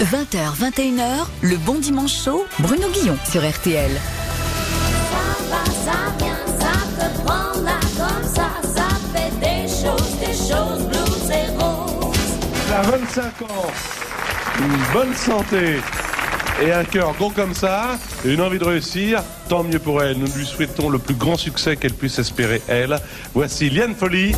20h, 21h, le bon dimanche chaud, Bruno Guillon sur RTL. Ça va, ça vient, ça peut prendre là comme ça, ça fait des choses, des choses blues et roses. À 25 ans, une bonne santé et un cœur gros comme ça, et une envie de réussir, tant mieux pour elle. Nous lui souhaitons le plus grand succès qu'elle puisse espérer, elle. Voici Liane Folly.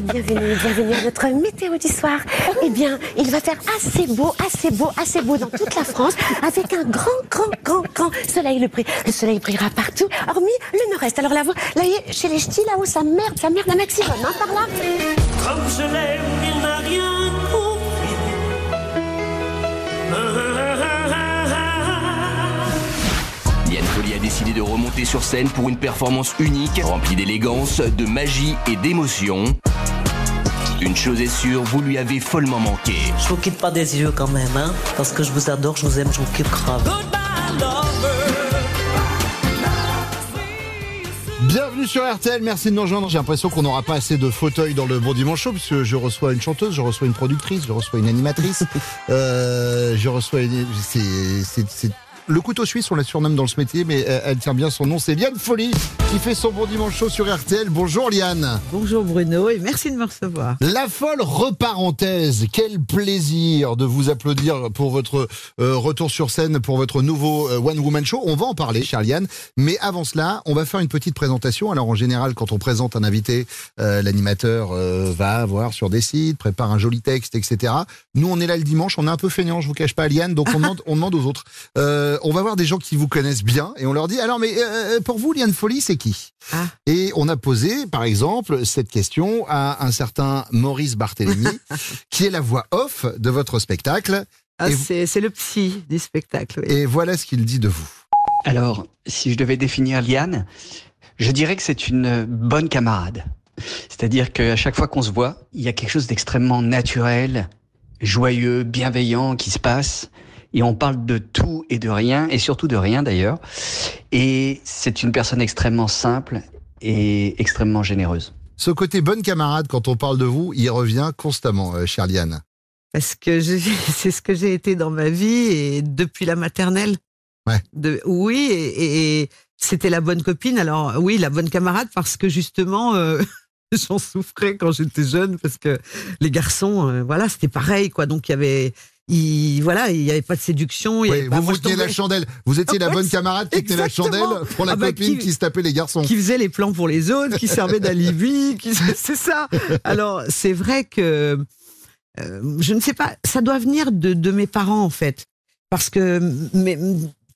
Bienvenue, bienvenue à notre météo du soir. Eh bien, il va faire assez beau, assez beau, assez beau dans toute la France, avec un grand, grand, grand, grand soleil. Le, le soleil brillera partout, hormis le nord-est. Alors là, là, chez les ch'tis, là-haut, ça merde, ça merde un maximum, hein, par là. Comme rien Folly a décidé de remonter sur scène pour une performance unique, remplie d'élégance, de magie et d'émotion. Une chose est sûre, vous lui avez follement manqué. Je vous quitte pas des yeux quand même, hein, parce que je vous adore, je vous aime, je vous kiffe grave. Bienvenue sur RTL, merci de nous rejoindre. J'ai l'impression qu'on n'aura pas assez de fauteuils dans le Bon Dimanche Show, puisque je reçois une chanteuse, je reçois une productrice, je reçois une animatrice, euh, je reçois une... c'est- Le couteau suisse, on la surnomme dans ce métier, mais elle, elle tient bien son nom. C'est Liane Folly qui fait son Bon Dimanche Show sur RTL. Bonjour Liane. Bonjour Bruno et merci de me recevoir. La folle reparenthèse, quel plaisir de vous applaudir pour votre euh, retour sur scène, pour votre nouveau euh, One Woman Show. On va en parler, Charliane. Mais avant cela, on va faire une petite présentation. Alors en général, quand on présente un invité, euh, l'animateur euh, va voir sur des sites, prépare un joli texte, etc. Nous, on est là le dimanche, on est un peu feignant, je vous cache pas, Liane, donc on demande, on demande aux autres. Euh, on va voir des gens qui vous connaissent bien et on leur dit, alors mais euh, pour vous, Liane Folly, c'est qui? Ah. et on a posé, par exemple, cette question à un certain Maurice Barthélémy, qui est la voix off de votre spectacle. Ah, vous- c'est c'est le psy du spectacle. oui. Et voilà ce qu'il dit de vous. Alors, si je devais définir Liane, je dirais que c'est une bonne camarade. C'est-à-dire qu'à chaque fois qu'on se voit, il y a quelque chose d'extrêmement naturel, joyeux, bienveillant qui se passe. Et on parle de tout et de rien, et surtout de rien d'ailleurs. Et c'est une personne extrêmement simple et extrêmement généreuse. Ce côté bonne camarade, quand on parle de vous, il revient constamment, euh, chère Liane. Parce que c'est ce que j'ai été dans ma vie et depuis la maternelle. Ouais. De, oui, et c'était la bonne copine. Alors oui, la bonne camarade parce que justement, euh, j'en souffrais quand j'étais jeune parce que les garçons, euh, voilà, c'était pareil quoi. Donc il y avait, il, voilà, il y avait pas de séduction. il Oui, avait pas- vous teniez la chandelle. Vous étiez la bonne camarade qui tenait la chandelle pour la Ah bah, copine qui- qui se tapait les garçons. qui faisait les plans pour les autres, qui servait d'alibi, qui c'est ça. Alors c'est vrai que euh, je ne sais pas, ça doit venir de, de mes parents en fait, parce que mais,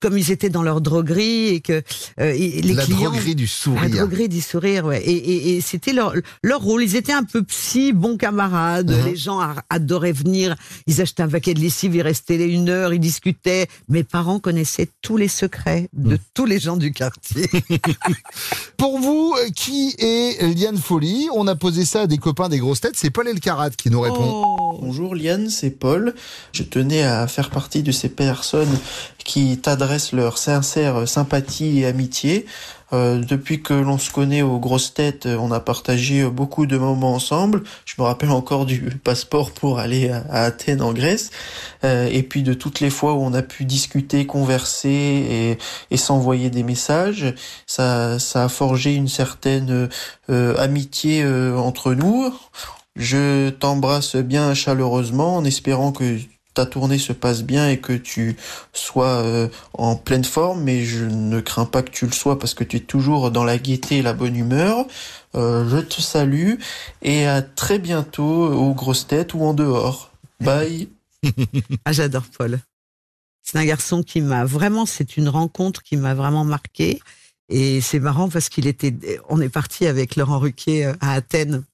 comme ils étaient dans leur droguerie et que euh, et les la clients droguerie du la sourire. droguerie du sourire, ouais. Et, et, et c'était leur, leur rôle. Ils étaient un peu psy, bons camarades. Mhm. Les gens a- adoraient venir. Ils achetaient un paquet de lessive, ils restaient une heure, ils discutaient. Mes parents connaissaient tous les secrets de Mhm. tous les gens du quartier. Pour vous, euh, qui est Liane Folly? On a posé ça à des copains des grosses têtes. C'est Paul Elkarat qui nous répond. Oh. Bonjour Liane, c'est Paul. Je tenais à faire partie de ces personnes qui t'adressent leur sincère sympathie et amitié. Euh, depuis que l'on se connaît aux grosses têtes, euh, on a partagé beaucoup de moments ensemble. Je me rappelle encore du passeport pour aller à, Athènes en Grèce. Euh, et puis de toutes les fois où on a pu discuter, converser et, et s'envoyer des messages. Ça, ça a forgé une certaine euh, amitié euh, entre nous. Je t'embrasse bien chaleureusement en espérant que ta tournée se passe bien et que tu sois euh, en pleine forme, mais je ne crains pas que tu le sois parce que tu es toujours dans la gaieté et la bonne humeur. Euh, je te salue et à très bientôt aux grosses têtes ou en dehors. Bye. Ah, j'adore Paul. C'est un garçon qui m'a vraiment, c'est une rencontre qui m'a vraiment marqué. Et c'est marrant parce qu'il était, on est parti avec Laurent Ruquier euh, à Athènes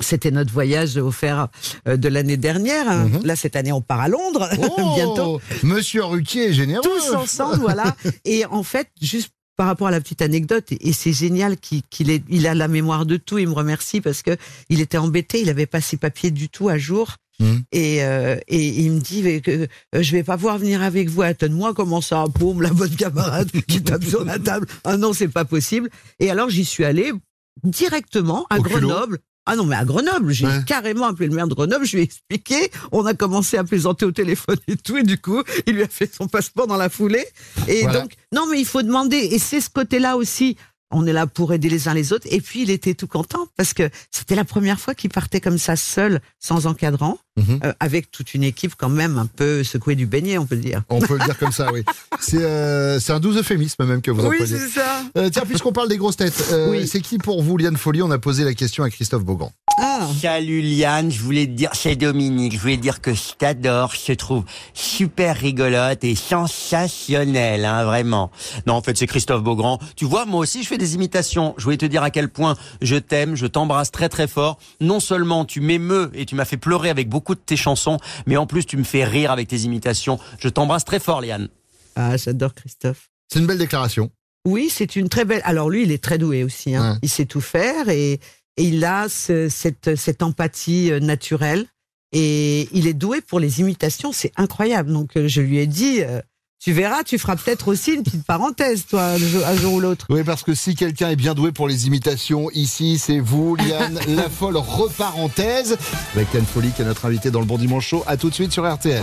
C'était notre voyage offert euh, de l'année dernière. hein. Mhm. Là, cette année, on part à Londres Oh, bientôt. Monsieur Ruquier est généreux. Tous ensemble, voilà. Et en fait, juste par rapport à la petite anecdote, et c'est génial qu'il il a la mémoire de tout. Il me remercie parce que il était embêté. Il avait pas ses papiers du tout à jour. Mhm. Et, euh, et il me dit que, euh, je vais pas pouvoir venir avec vous. Attends-moi, comment ça, paume, la bonne camarade qui tape sur la table. Ah non, c'est pas possible. Et alors j'y suis allé directement à Au culot. Ah non, mais à Grenoble, j'ai Ouais. carrément appelé le maire de Grenoble, je lui ai expliqué, on a commencé à plaisanter au téléphone et tout, et du coup, il lui a fait son passeport dans la foulée. Et Voilà. donc, non, mais il faut demander, et c'est ce côté-là aussi, on est là pour aider les uns les autres, et puis il était tout content, parce que c'était la première fois qu'il partait comme ça, seul, sans encadrant, Mhm. euh, avec toute une équipe quand même un peu secouée du beignet, on peut le dire. On peut le dire comme ça, oui. C'est euh, c'est un doux euphémisme même que vous Oui, employez. c'est ça. Euh, tiens, puisqu'on parle des grosses têtes, euh, Oui. c'est qui pour vous, Liane Folly? On a posé la question à Christophe Beaugrand. Ah, Salut Liane, je voulais te dire, c'est Dominique, je voulais te dire que je t'adore, je te trouve super rigolote et sensationnelle, hein, vraiment. Non, en fait, c'est Christophe Beaugrand. Tu vois, moi aussi, je fais des imitations. Je voulais te dire à quel point je t'aime, je t'embrasse très très fort. Non seulement tu m'émeus et tu m'as fait pleurer avec beaucoup de tes chansons, mais en plus tu me fais rire avec tes imitations. Je t'embrasse très fort, Liane. ah j'adore Christophe. C'est une belle déclaration. Oui, c'est une très belle. Alors lui, il est très doué aussi. Hein. Ouais. Il sait tout faire et, et il a ce- cette, cette empathie euh, naturelle. Et il est doué pour les imitations. C'est incroyable. Donc euh, je lui ai dit, euh, tu verras, tu feras peut-être aussi une petite parenthèse, toi, un jour, un jour ou l'autre. Oui, parce que si quelqu'un est bien doué pour les imitations, ici, c'est vous, Liane, la folle reparenthèse, avec Liane Folly qui est notre invité dans le Bon Dimanche Show. À tout de suite sur RTL.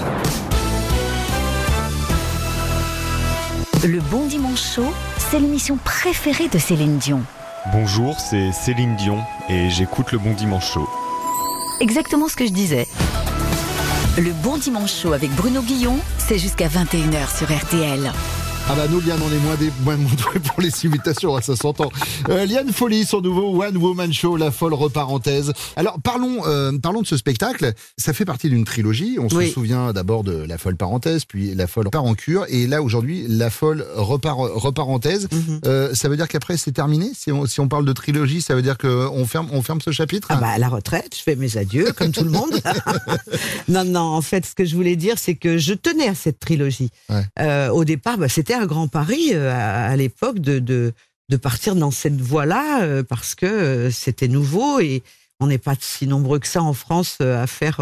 Le Bon Dimanche Show, c'est l'émission préférée de Céline Dion. Bonjour, c'est Céline Dion et j'écoute le Bon Dimanche Show. Exactement ce que je disais. Le Bon Dimanche Show avec Bruno Guillon, c'est jusqu'à 21h sur RTL. Ah bah nous, Liane, on est moins, des, moins doués pour les imitations, hein, ça s'entend. Euh, Liane Folly, son nouveau One Woman Show, la folle reparenthèse. Alors parlons, euh, parlons de ce spectacle. Ça fait partie d'une trilogie. On Oui. se souvient d'abord de la folle parenthèse, puis la folle part en cure, et là aujourd'hui la folle repar reparenthèse. Mhm. Euh, ça veut dire qu'après c'est terminé? Si on, si on parle de trilogie, ça veut dire qu'on ferme, on ferme ce chapitre? Ah bah à la retraite, je fais mes adieux comme tout le monde. non, non, en fait, ce que je voulais dire, c'est que je tenais à cette trilogie. Ouais. Euh, au départ, bah, c'était un grand pari euh, à, à l'époque de, de, de partir dans cette voie-là euh, parce que euh, c'était nouveau et on n'est pas si nombreux que ça en France à faire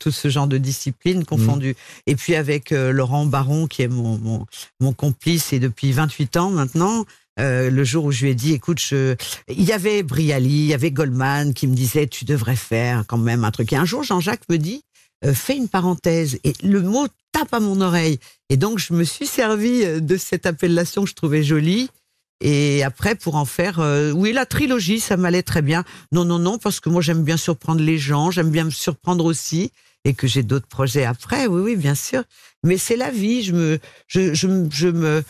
tout ce genre de discipline confondue. Et puis avec Laurent Baron, qui est mon, mon, mon complice et depuis 28 ans maintenant, euh, le jour où je lui ai dit, écoute, je... il y avait Brialy, il y avait Goldman qui me disait, tu devrais faire quand même un truc. Et un jour, Jean-Jacques me dit, euh, fais une parenthèse. Et le mot tape à mon oreille. Et donc, je me suis servi euh, de cette appellation que je trouvais jolie. Et après, pour en faire, euh, oui, la trilogie, ça m'allait très bien. Non, non, non, parce que moi, j'aime bien surprendre les gens, j'aime bien me surprendre aussi, et que j'ai d'autres projets après. Oui, oui, bien sûr. Mais c'est la vie. Je me, je, je, me- je me,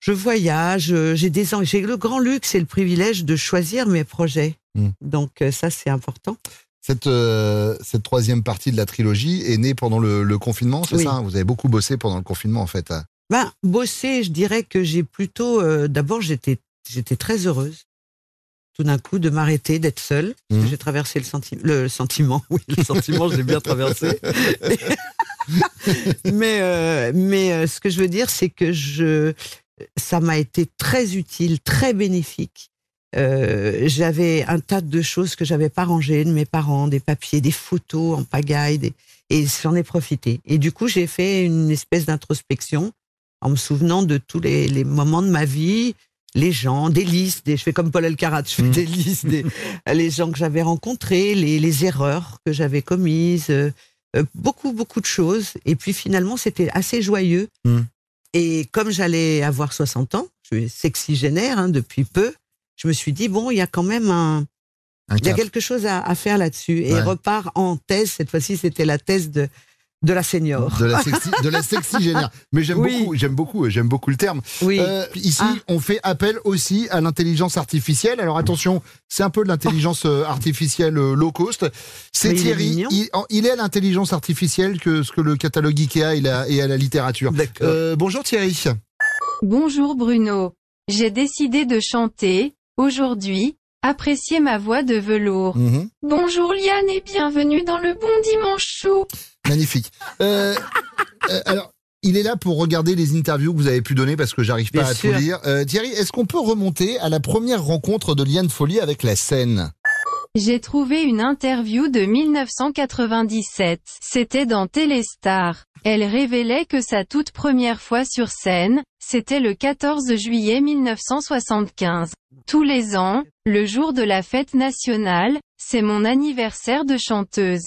je voyage. euh, J'ai des, j'ai le grand luxe et le privilège de choisir mes projets. Mm. Donc ça, c'est important. Cette, euh, cette troisième partie de la trilogie est née pendant le, le confinement, c'est Oui. ça hein? Vous avez beaucoup bossé pendant le confinement, en fait. Ben, bosser, je dirais que j'ai plutôt. euh, D'abord, j'étais, j'étais très heureuse. Tout d'un coup, de m'arrêter, d'être seule. Mhm. J'ai traversé le, senti- le sentiment. Oui, le sentiment, je l'ai bien traversé. mais euh, mais euh, ce que je veux dire, c'est que je, ça m'a été très utile, très bénéfique. Euh, j'avais un tas de choses que j'avais pas rangées de mes parents, des papiers, des photos en pagaille, des- et j'en ai profité. Et du coup, j'ai fait une espèce d'introspection en me souvenant de tous les, les moments de ma vie, les gens, des listes, des, je fais comme Paul Elkarat, je fais des listes, des, les gens que j'avais rencontrés, les, les erreurs que j'avais commises, euh, euh, beaucoup, beaucoup de choses. Et puis finalement, c'était assez joyeux. Mm. Et comme j'allais avoir 60 ans, je suis sexygénaire hein, depuis peu, je me suis dit, bon, il y a quand même un, il y a quelque chose à, à faire là-dessus. Et Ouais. repart en thèse, cette fois-ci, c'était la thèse de, de la senior. De la sexy, de la sexy génère. Mais j'aime Oui. beaucoup, j'aime beaucoup, j'aime beaucoup le terme. Oui. Euh, ici, Ah. on fait appel aussi à l'intelligence artificielle. Alors attention, c'est un peu de l'intelligence euh, artificielle euh, low cost. C'est Mais il est Thierry. Il, est à l'intelligence artificielle que ce que le catalogue Ikea il a, et à la littérature. D'accord. Euh, bonjour Thierry. Bonjour Bruno. J'ai décidé de chanter, aujourd'hui, Appréciez ma voix de velours. Mhm. Bonjour Liane et bienvenue dans le bon dimanche chaud. Magnifique. Euh, euh, alors, il est là pour regarder les interviews que vous avez pu donner parce que j'arrive pas Bien à sûr. tout lire. Euh, Thierry, est-ce qu'on peut remonter à la première rencontre de Liane Folly avec la scène J'ai trouvé une interview de 1997. C'était dans Téléstar. Elle révélait que sa toute première fois sur scène, c'était le 14 juillet 1975. Tous les ans, le jour de la fête nationale, c'est mon anniversaire de chanteuse.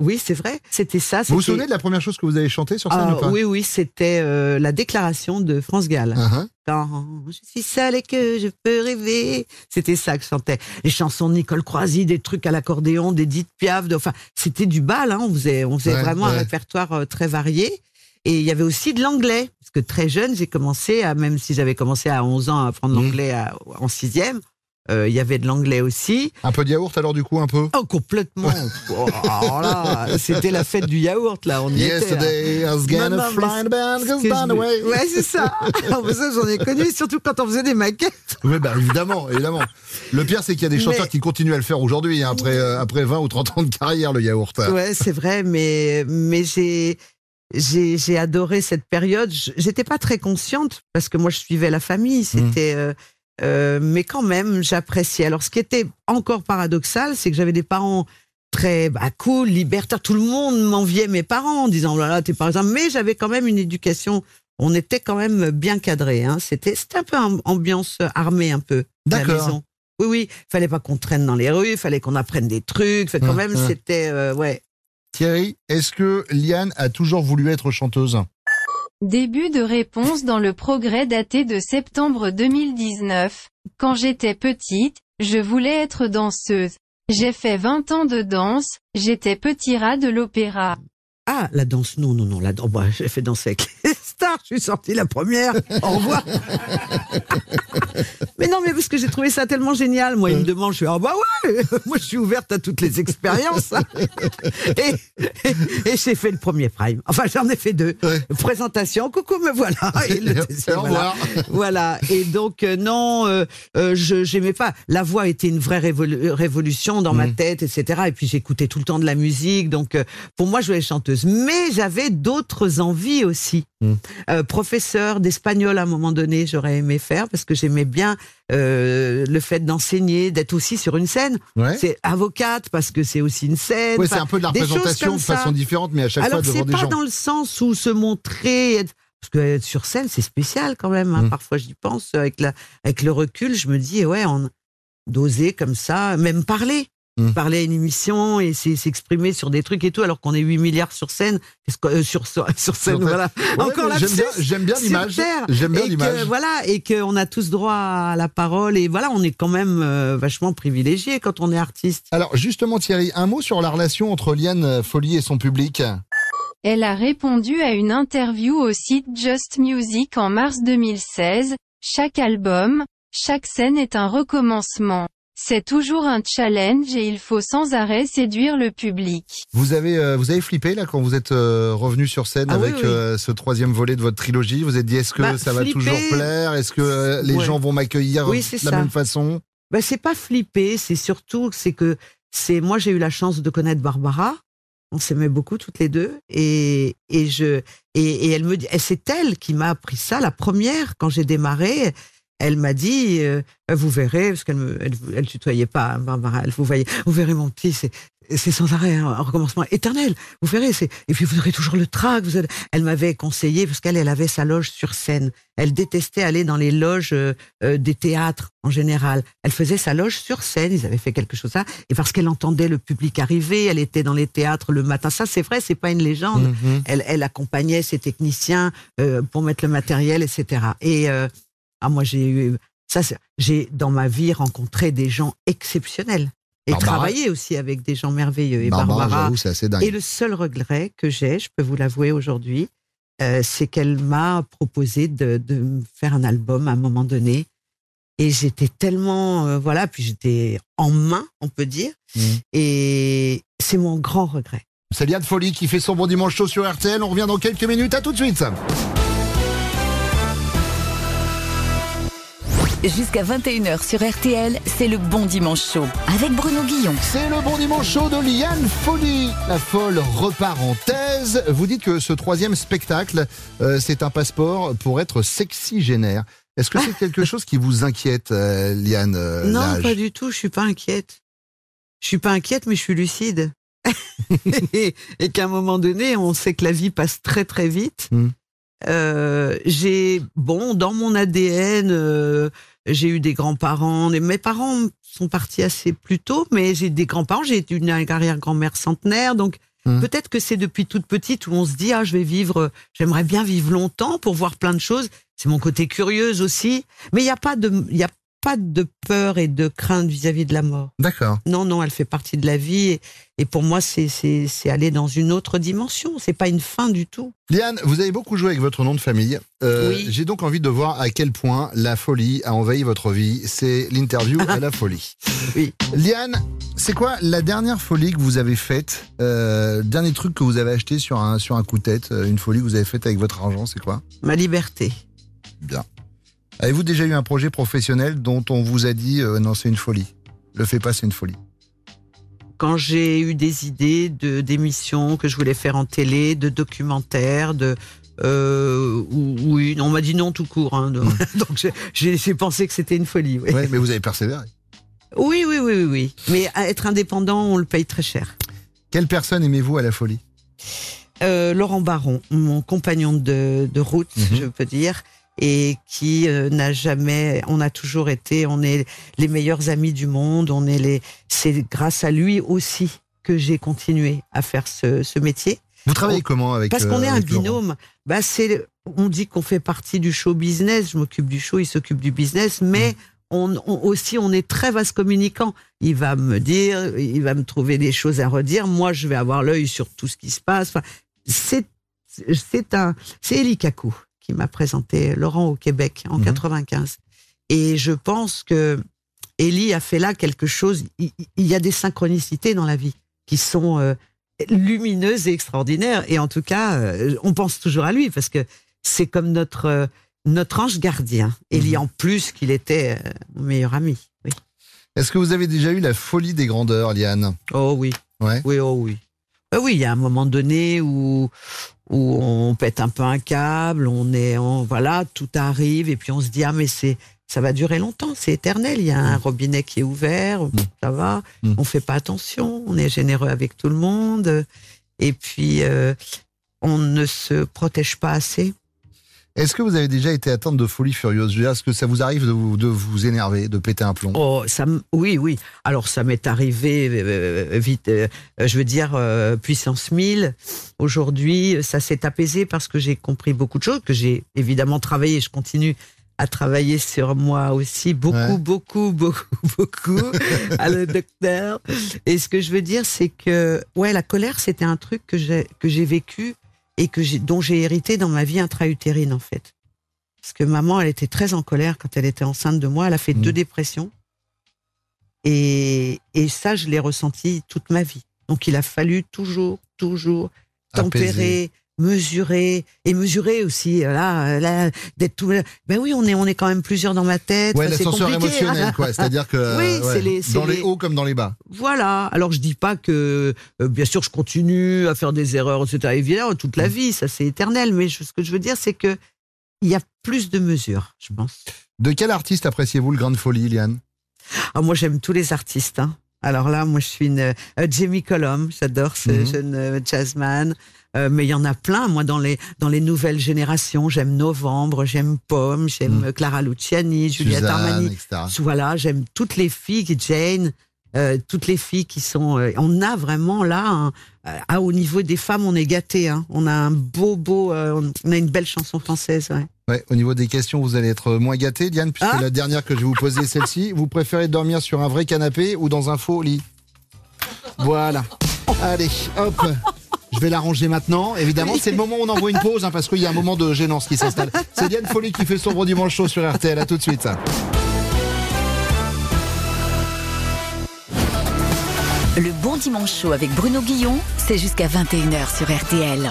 Oui, c'est vrai. C'était ça. Vous vous c'était- souvenez de la première chose que vous avez chanté sur scène Ah, ou pas? oui, oui, c'était euh, la déclaration de France Gall. Uh-huh. Quand je suis seule et que je peux rêver. C'était ça que je chantais. Les chansons de Nicole Croisy, des trucs à l'accordéon, d'Edith Piaf. de- enfin, c'était du bal. Hein. On faisait, on faisait Ouais, vraiment un répertoire euh, très varié. Et il y avait aussi de l'anglais. Parce que très jeune, j'ai commencé, à, même si j'avais commencé à 11 ans à apprendre Mmh. l'anglais en sixième, euh, il y avait de l'anglais aussi. Un peu de yaourt alors du coup un peu? Oh, complètement. Oh, c'était la fête du yaourt, là. On y Yesterday, était, way. Ouais, c'est ça. J'en ai connu, surtout quand on faisait des maquettes. Oui, bah évidemment, évidemment. Le pire, c'est qu'il y a des chanteurs Mais- qui continuent à le faire aujourd'hui, hein, après, euh, après 20 ou 30 ans de carrière, le yaourt. Ouais, c'est vrai, mais, mais j'ai, j'ai, adoré cette période. J'étais pas très consciente parce que moi, je suivais la famille. C'était, euh, euh, mais quand même, j'appréciais. Alors, ce qui était encore paradoxal, c'est que j'avais des parents très bah, cool, libertaires. Tout le monde m'enviait mes parents en disant, oh là là, t'es par exemple. Mais j'avais quand même une éducation. On était quand même bien cadré. Hein. C'était, c'était un peu am- ambiance armée, un peu. D'accord. Oui, oui. Fallait pas qu'on traîne dans les rues. Fallait qu'on apprenne des trucs. Fait, quand même, c'était, euh, ouais. Thierry, est-ce que Liane a toujours voulu être chanteuse? Début de réponse dans le progrès daté de septembre 2019. Quand j'étais petite, je voulais être danseuse. J'ai fait 20 ans de danse, j'étais petit rat de l'opéra. Ah, la danse, non, non, non, la danse, bah, j'ai fait danser avec les stars, je suis sortie la première, au revoir. mais non, mais parce que j'ai trouvé ça tellement génial, moi, il me demande, je suis, ah bah ouais, moi je suis ouverte à toutes les expériences. et et, et j'ai fait le premier prime, enfin j'en ai fait deux. Présentation, coucou, me voilà. Et le deuxième, Au voilà. et donc euh, non, euh, euh, je j'aimais pas. La voix était une vraie révolu- révolution dans ma Mhm. tête, etc. Et puis j'écoutais tout le temps de la musique, donc pour moi je voulais chanteuse. Mais j'avais d'autres envies aussi. Euh, professeur d'espagnol à un moment donné, j'aurais aimé faire parce que j'aimais bien euh, le fait d'enseigner, d'être aussi sur une scène. Ouais. C'est avocate parce que c'est aussi une scène. Ouais, c'est un peu de la représentation de façon différente, mais à chaque Alors fois devant c'est des pas gens. dans le sens où se montrer, parce que être sur scène c'est spécial quand même. hein. Mm. Parfois j'y pense avec la, avec le recul, je me dis ouais, on d'oser comme ça, même parler, Mm. parler à une émission et c'est- s'exprimer sur des trucs et tout, alors qu'on est 8 milliards sur scène, euh, sur sur sur scène, voilà. Ouais, Encore j'aime bien- j'aime bien l'image. J'aime bien l'image. Voilà, et qu'on a tous droit à la parole et voilà, on est quand même euh, vachement privilégié quand on est artiste. Alors justement Thierry, un mot sur la relation entre Liane Folly et son public. Elle a répondu à une interview au site Just Music en mars 2016. Chaque album, chaque scène est un recommencement. C'est toujours un challenge et il faut sans arrêt séduire le public. Vous avez euh, vous avez flippé là quand vous êtes euh, revenu sur scène Ah avec oui. euh, ce troisième volet de votre trilogie. Vous êtes dit est-ce que Bah, ça va toujours plaire? Est-ce que euh, les Ouais. gens vont m'accueillir Oui, de la ça. même façon? Ben, c'est pas flipper, c'est surtout que c'est que c'est moi j'ai eu la chance de connaître Barbara. On s'aimait beaucoup toutes les deux et et je et, et elle me c'est elle qui m'a appris ça la première quand j'ai démarré. Elle m'a dit euh, vous verrez parce qu'elle me elle, elle tutoyait pas hein, Barbara elle vous voyez vous verrez mon petit c'est c'est sans arrêt hein, un recommencement éternel vous verrez c'est et puis vous aurez toujours le trac vous allez- elle m'avait conseillé parce qu'elle elle avait sa loge sur scène elle détestait aller dans les loges euh, euh, des théâtres en général. Elle faisait sa loge sur scène, ils avaient fait quelque chose là, et parce qu'elle entendait le public arriver, elle était dans les théâtres le matin. Ça, c'est vrai, c'est pas une légende. Mhm. Elle, elle accompagnait ses techniciens euh, pour mettre le matériel, etc. Et euh, ah, moi, j'ai eu ça. J'ai dans ma vie rencontré des gens exceptionnels et Barbara. travaillé aussi avec des gens merveilleux. Et Barbara, Barbara, assez dingue. et le seul regret que j'ai, je peux vous l'avouer aujourd'hui, euh, c'est qu'elle m'a proposé de, de faire un album à un moment donné. Et j'étais tellement, euh, voilà, puis j'étais en main, on peut dire. Mhm. Et c'est mon grand regret. C'est Liane Folly qui fait son bon dimanche chaud sur RTL. On revient dans quelques minutes. À tout de suite. Jusqu'à 21h sur RTL, c'est le bon dimanche chaud avec Bruno Guillon. C'est le bon dimanche chaud de Liane Folie. La folle repart en thèse. Vous dites que ce troisième spectacle, euh, c'est un passeport pour être sexygénaire. Est-ce que c'est quelque chose qui vous inquiète, euh, Liane euh, non, pas du tout. Je suis pas inquiète. Je suis pas inquiète, mais je suis lucide. et et qu'à un moment donné, on sait que la vie passe très très vite. Mm. Euh, j'ai bon dans mon ADN, euh, j'ai eu des grands-parents. Mes parents sont partis assez plus tôt, mais j'ai des grands-parents. J'ai une arrière-grand-mère centenaire, donc Mm. peut-être que c'est depuis toute petite où on se dit ah je vais vivre, j'aimerais bien vivre longtemps pour voir plein de choses. C'est mon côté curieuse aussi, mais il n'y a pas de, il y a pas de peur et de crainte vis-à-vis de la mort. D'accord. Non, non, elle fait partie de la vie. Et, et pour moi, c'est aller dans une autre dimension. C'est pas une fin du tout. Liane, vous avez beaucoup joué avec votre nom de famille. Euh, Oui. J'ai donc envie de voir à quel point la folie a envahi votre vie. C'est l'interview à la folie. Oui. Liane, c'est quoi la dernière folie que vous avez faite euh, Dernier truc que vous avez acheté sur un, sur un coup de tête euh, Une folie que vous avez faite avec votre argent, c'est quoi? Ma liberté. Bien. Avez-vous déjà eu un projet professionnel dont on vous a dit euh, non, c'est une folie? Le fais pas, c'est une folie. Quand j'ai eu des idées de d'émissions que je voulais faire en télé, de documentaires, de euh, ou- oui, on m'a dit non tout court. hein, donc donc j'ai- pensé que c'était une folie. Oui. Ouais, mais vous avez persévéré. oui, oui, oui, oui, oui. Mais à être indépendant, on le paye très cher. Quelle personne aimez-vous à la folie? Euh, Laurent Baron, mon compagnon de, de route, Mhm. je peux dire, et qui euh, n'a jamais, on a toujours été, on est les meilleurs amis du monde, on est les, c'est grâce à lui aussi que j'ai continué à faire ce, ce métier. Vous travaillez comment avec Parce qu'on euh, est un avec Laurent binôme. Bah c'est, on dit qu'on fait partie du show business. Je m'occupe du show, il s'occupe du business, mais on, on- aussi on est très vaste communicant. Il va me dire, il va me trouver des choses à redire. Moi, je vais avoir l'œil sur tout ce qui se passe. Enfin, c'est c'est un c'est Eli Kakou qui m'a présenté Laurent au Québec en Mhm. 95. Et je pense que Eli a fait là quelque chose. Il, il y a des synchronicités dans la vie qui sont euh, lumineuses et extraordinaires. Et en tout cas, euh, on pense toujours à lui parce que c'est comme notre euh, notre ange gardien. Eli en plus qu'il était mon meilleur ami. Oui. Est-ce que vous avez déjà eu la folie des grandeurs, Liane? Oh oui. Ouais. Oui, oh oui. Oui, il y a un moment donné où où on pète un peu un câble, on est, on, voilà, tout arrive et puis on se dit ah mais c'est ça va durer longtemps, c'est éternel. Il y a un robinet qui est ouvert, ça va. Mm. On fait pas attention, on est généreux avec tout le monde et puis euh, on ne se protège pas assez. Est-ce que vous avez déjà été atteinte de folie furieuse Est-ce que ça vous arrive de vous, de vous énerver, de péter un plomb? Oh, ça, oui, oui. Alors, ça m'est arrivé euh, vite, euh, je veux dire, euh, puissance 1000. Aujourd'hui, ça s'est apaisé parce que j'ai compris beaucoup de choses, que j'ai évidemment travaillé, je continue à travailler sur moi aussi, beaucoup, Ouais. beaucoup, beaucoup, beaucoup, à le docteur. Et ce que je veux dire, c'est que, ouais, la colère, c'était un truc que j'ai, que j'ai vécu et que dont j'ai hérité dans ma vie intra-utérine, en fait. Parce que maman, elle était très en colère quand elle était enceinte de moi. Elle a fait deux dépressions. Et, et ça, je l'ai ressenti toute ma vie. Donc, il a fallu toujours, toujours tempérer, Apaiser. Mesurer et mesurer aussi. euh, Là, euh, là d'être tout. Ben oui, on est, on est quand même plusieurs dans ma tête. Ouais, Enfin, c'est l'ascenseur émotionnel, quoi. C'est-à-dire que Oui, euh, c'est ouais, les- dans les... les- hauts comme dans les bas. Voilà. Alors je dis pas que, euh, bien sûr, je continue à faire des erreurs, etc. Évidemment, toute la vie, ça c'est éternel. Mais je- ce que je veux dire, c'est que il y a plus de mesures, je pense. De quel artiste appréciez-vous le grain de folie, Liane? Ah, moi, j'aime tous les artistes. hein. Alors là, moi, je suis une euh, Jamie Cullum. J'adore ce Mhm. jeune euh, jazzman. Euh, mais il y en a plein. Moi, dans les dans les nouvelles générations, j'aime Novembre, j'aime Pomme, j'aime euh, Clara Luciani, Juliette Mm. Armani. etc. Voilà, j'aime toutes les filles, Jane, euh, toutes les filles qui sont. euh, on a vraiment là, un- euh, ah, au niveau des femmes, on est gâtés. Hein. On a un beau, beau, on a une belle chanson française. Ouais. Ouais, au niveau des questions, vous allez être moins gâté, Diane, puisque Ah la dernière que je vais vous poser est celle-ci. Vous préférez dormir sur un vrai canapé ou dans un faux lit? Voilà. Allez, hop. Je vais l'arranger maintenant. Évidemment, c'est le moment où on envoie une pause, hein, parce qu'il y a un moment de gênance qui s'installe. C'est Diane Folie qui fait son gros dimanche chaud sur RTL. À tout de suite. Le bon dimanche chaud avec Bruno Guillon, c'est jusqu'à 21h sur RTL.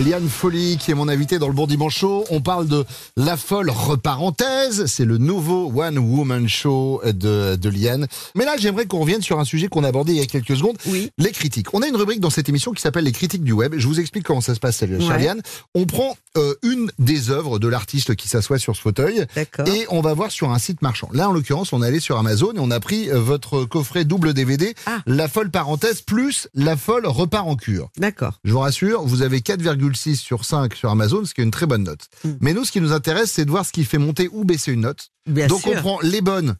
Liane Folly, qui est mon invité dans le Bon Dimanche Show. On parle de La Folle Reparenthèse. C'est le nouveau One Woman Show de, de Liane. Mais là, j'aimerais qu'on revienne sur un sujet qu'on a abordé il y a quelques secondes. Les critiques. On a une rubrique dans cette émission qui s'appelle Les critiques du web. Je vous explique comment ça se passe, chère Ouais. Liane. On prend euh, une des œuvres de l'artiste qui s'assoit sur ce fauteuil. Et on va voir sur un site marchand. Là, en l'occurrence, on est allé sur Amazon et on a pris euh, votre coffret double DVD, La Folle Parenthèse plus La Folle Repart en cure. D'accord. Je vous rassure, vous avez 4,6 sur 5 sur Amazon, ce qui est une très bonne note. Mais nous, ce qui nous intéresse, c'est de voir ce qui fait monter ou baisser une note. Bien Donc sûr. on prend les bonnes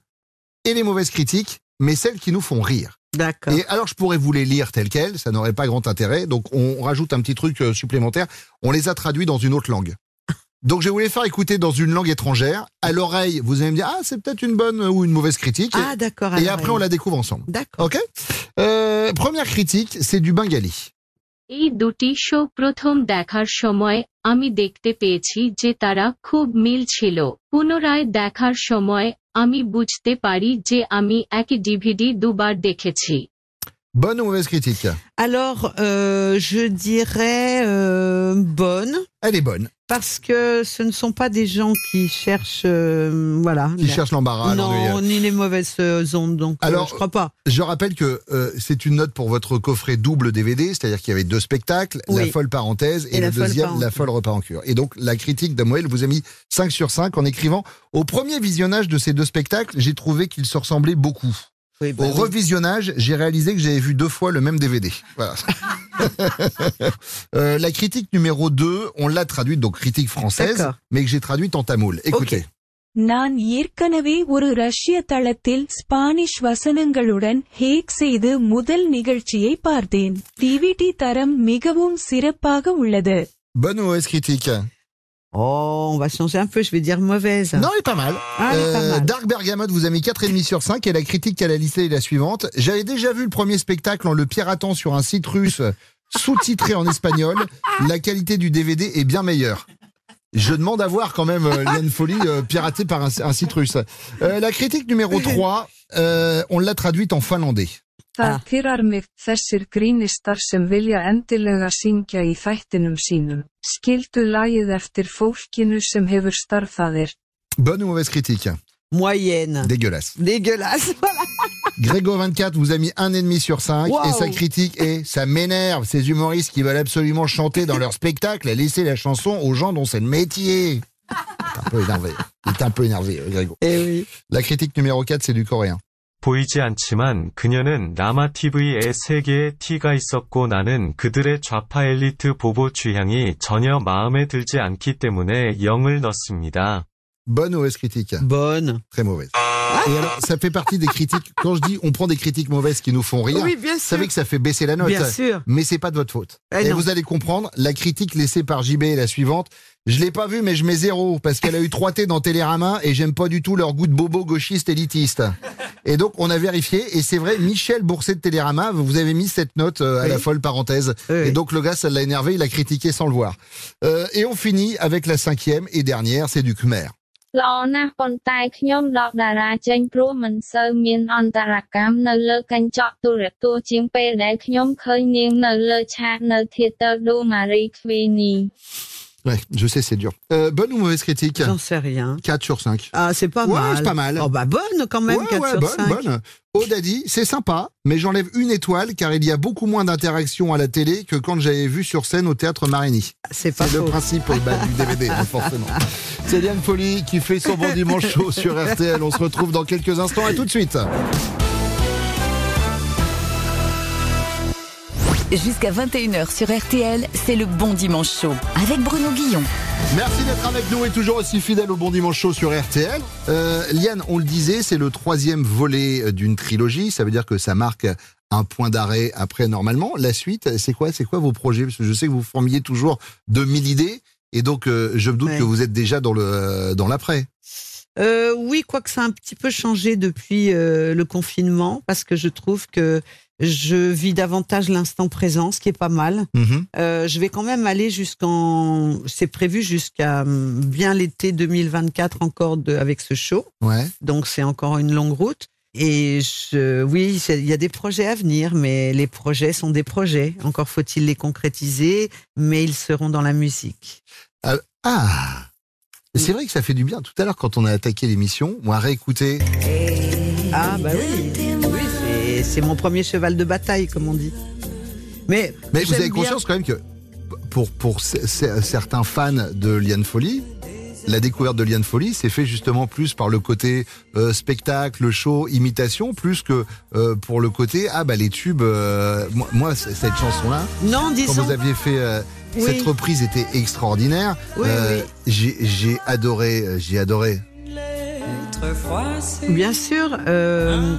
et les mauvaises critiques, mais celles qui nous font rire. D'accord. Et alors, je pourrais vous les lire telles quelles, ça n'aurait pas grand intérêt. Donc, on rajoute un petit truc euh, supplémentaire. On les a traduits dans une autre langue. Donc, je vais vous les faire écouter dans une langue étrangère. À l'oreille, vous allez me dire, ah, c'est peut-être une bonne ou une mauvaise critique. Ah, d'accord. Et après, on la découvre ensemble. D'accord. OK? Euh, Première critique, c'est du bengali. এই দুটি শো প্রথম দেখার সময় আমি দেখতে পেয়েছি যে তারা খুব মিল ছিল। পুনরায় দেখার সময় আমি বুঝতে পারি যে আমি একই ডিভিডি দুবার দেখেছি। Bonne ou mauvaise critique Alors, euh, je dirais euh, bonne. Elle est bonne. Parce que ce ne sont pas des gens qui cherchent, euh, voilà. Qui cherchent l'embarras, l'ennui. Non, ni les mauvaises euh, ondes, donc Alors, je crois pas. Je rappelle que euh, c'est une note pour votre coffret double DVD, c'est-à-dire qu'il y avait deux spectacles, Oui. La Folle Parenthèse et, Et le La Folle deuxième, Parenthèse. La Folle Repart en cure. Et donc, la critique d'Amoël vous a mis 5 sur 5 en écrivant Au premier visionnage de ces deux spectacles, j'ai trouvé qu'ils se ressemblaient beaucoup. bah Au revisionnage, j'ai réalisé que j'avais vu deux fois le même DVD. Voilà. Euh, la critique numéro 2, on l'a traduite, donc critique française, D'accord. mais que j'ai traduite en tamoul. Écoutez. நான் ஏற்கனவே ஒரு ரஷ்ய தளத்தில் ஸ்பானிஷ் வசனங்களுடன் ஹேக் செய்து முதல் நிகழ்ச்சியை பார்த்தேன் டிவிடி தரம் மிகவும் சிறப்பாக உள்ளது Bonne ou mauvaise critique Oh, on va changer un peu, je vais dire mauvaise. Non, elle est pas mal. Ah, elle est pas Euh, mal. Dark Bergamote vous a mis 4,5 sur 5 et la critique qu'elle a listée est la suivante. J'avais déjà vu le premier spectacle en le piratant sur un site russe sous-titré en espagnol. La qualité du DVD est bien meilleure. Je demande à voir quand même euh, Liane Folly euh, piratée par un, un site russe. Euh, la critique numéro 3, euh, on l'a traduite en finlandais. Það pyrrar mig þessir grínistar sem vilja endilega syngja í þættinum sínum. Skildu lagið eftir fólkinu sem hefur starfaðir. Bonne ou mauvaise critique? Moyenne. Dégueulasse. Dégueulasse, voilà. Grégo24 vous a mis un et demi sur 5 Wow. et sa critique est ça m'énerve ces humoristes qui veulent absolument chanter dans leur spectacle et laisser la chanson aux gens dont c'est le métier. Il est un peu énervé. Il est un peu énervé, euh, Grégo. La critique numéro 4 c'est du coréen. 보이지 않지만 그녀는 라마 TV에 세 개의 T가 있었고 나는 그들의 좌파 엘리트 보보 취향이 전혀 마음에 들지 않기 때문에 0을 넣습니다. Bonne ou mauvaise critique Bonne. Très mauvaise. Et alors, ça fait partie des critiques. Quand je dis on prend des critiques mauvaises qui nous font rire, Oui, bien vous sûr. savez que ça fait baisser la note. Bien sûr. Mais c'est pas de votre faute. Eh et non. vous allez comprendre, la critique laissée par JB est la suivante. Je l'ai pas vue, mais je mets zéro parce qu'elle a eu 3 T dans Télérama et j'aime pas du tout leur goût de bobo gauchiste élitiste. Et donc, on a vérifié et c'est vrai, Michel Bourset de Télérama, vous avez mis cette note euh, à Oui. la folle parenthèse. Et donc, le gars, ça l'a énervé, il a critiqué sans le voir. Euh, et on finit avec la cinquième et dernière, c'est du Khmer. ល្អណាស់ប៉ុន្តែខ្ញុំដកតារាចេញព្រោះមិនសូវមានអន្តរកម្មនៅលើកញ្ចក់ទូរទស្សន៍ជាងពេលដែលខ្ញុំឃើញនាងនៅលើឆាកនៅ Theater do Marie Queenie Ouais, je sais, c'est dur. Euh, bonne ou mauvaise critique? J'en sais rien. 4 sur 5. Ah, c'est pas Ouais, mal. c'est pas mal. Oh, bah bonne quand même, Ouais, 4 ouais, sur bonne, 5. bonne. A dit, c'est sympa, mais j'enlève une étoile car il y a beaucoup moins d'interaction à la télé que quand j'avais vu sur scène au théâtre Marigny. C'est pas le principe euh, bah, du DVD, hein, forcément. C'est Liane Folly qui fait son bon dimanche chaud sur RTL. On se retrouve dans quelques instants. À tout de suite. Jusqu'à 21h sur RTL, c'est le bon dimanche chaud avec Bruno Guillon. Merci d'être avec nous et toujours aussi fidèle au Bon Dimanche Show sur RTL. Euh, Liane, on le disait, c'est le troisième volet euh, d'une trilogie. Ça veut dire que ça marque un point d'arrêt après normalement. La suite, c'est quoi C'est quoi vos projets? Parce que je sais que vous formiez toujours de mille idées. Et donc, euh, je me doute Ouais. que vous êtes déjà dans le dans l'après. Euh, oui, quoique ça a un petit peu changé depuis euh, le confinement, parce que je trouve que je vis davantage l'instant présent, ce qui est pas mal. Mhm. Euh, je vais quand même aller jusqu'en, c'est prévu jusqu'à hum, bien l'été 2024 encore de, avec ce show. Ouais. Donc c'est encore une longue route. Et je, oui, il y a des projets à venir, mais les projets sont des projets. Encore faut-il les concrétiser, mais ils seront dans la musique. Ah, ah. C'est vrai que ça fait du bien. Tout à l'heure, quand on a attaqué l'émission, on a réécouté. Ah bah oui, oui c'est- mon premier cheval de bataille, comme on dit. Mais, Mais vous avez bien- conscience quand même que pour, pour c- c- certains fans de Liane Folly, la découverte de Liane Folly s'est fait justement plus par le côté euh, spectacle, show, imitation, plus que euh, pour le côté ah bah les tubes. euh, moi, cette chanson-là, Non, quand disons. vous aviez fait euh, Oui. cette reprise était extraordinaire. Oui, oui. J'ai j'ai adoré, j'ai adoré. Bien sûr, euh,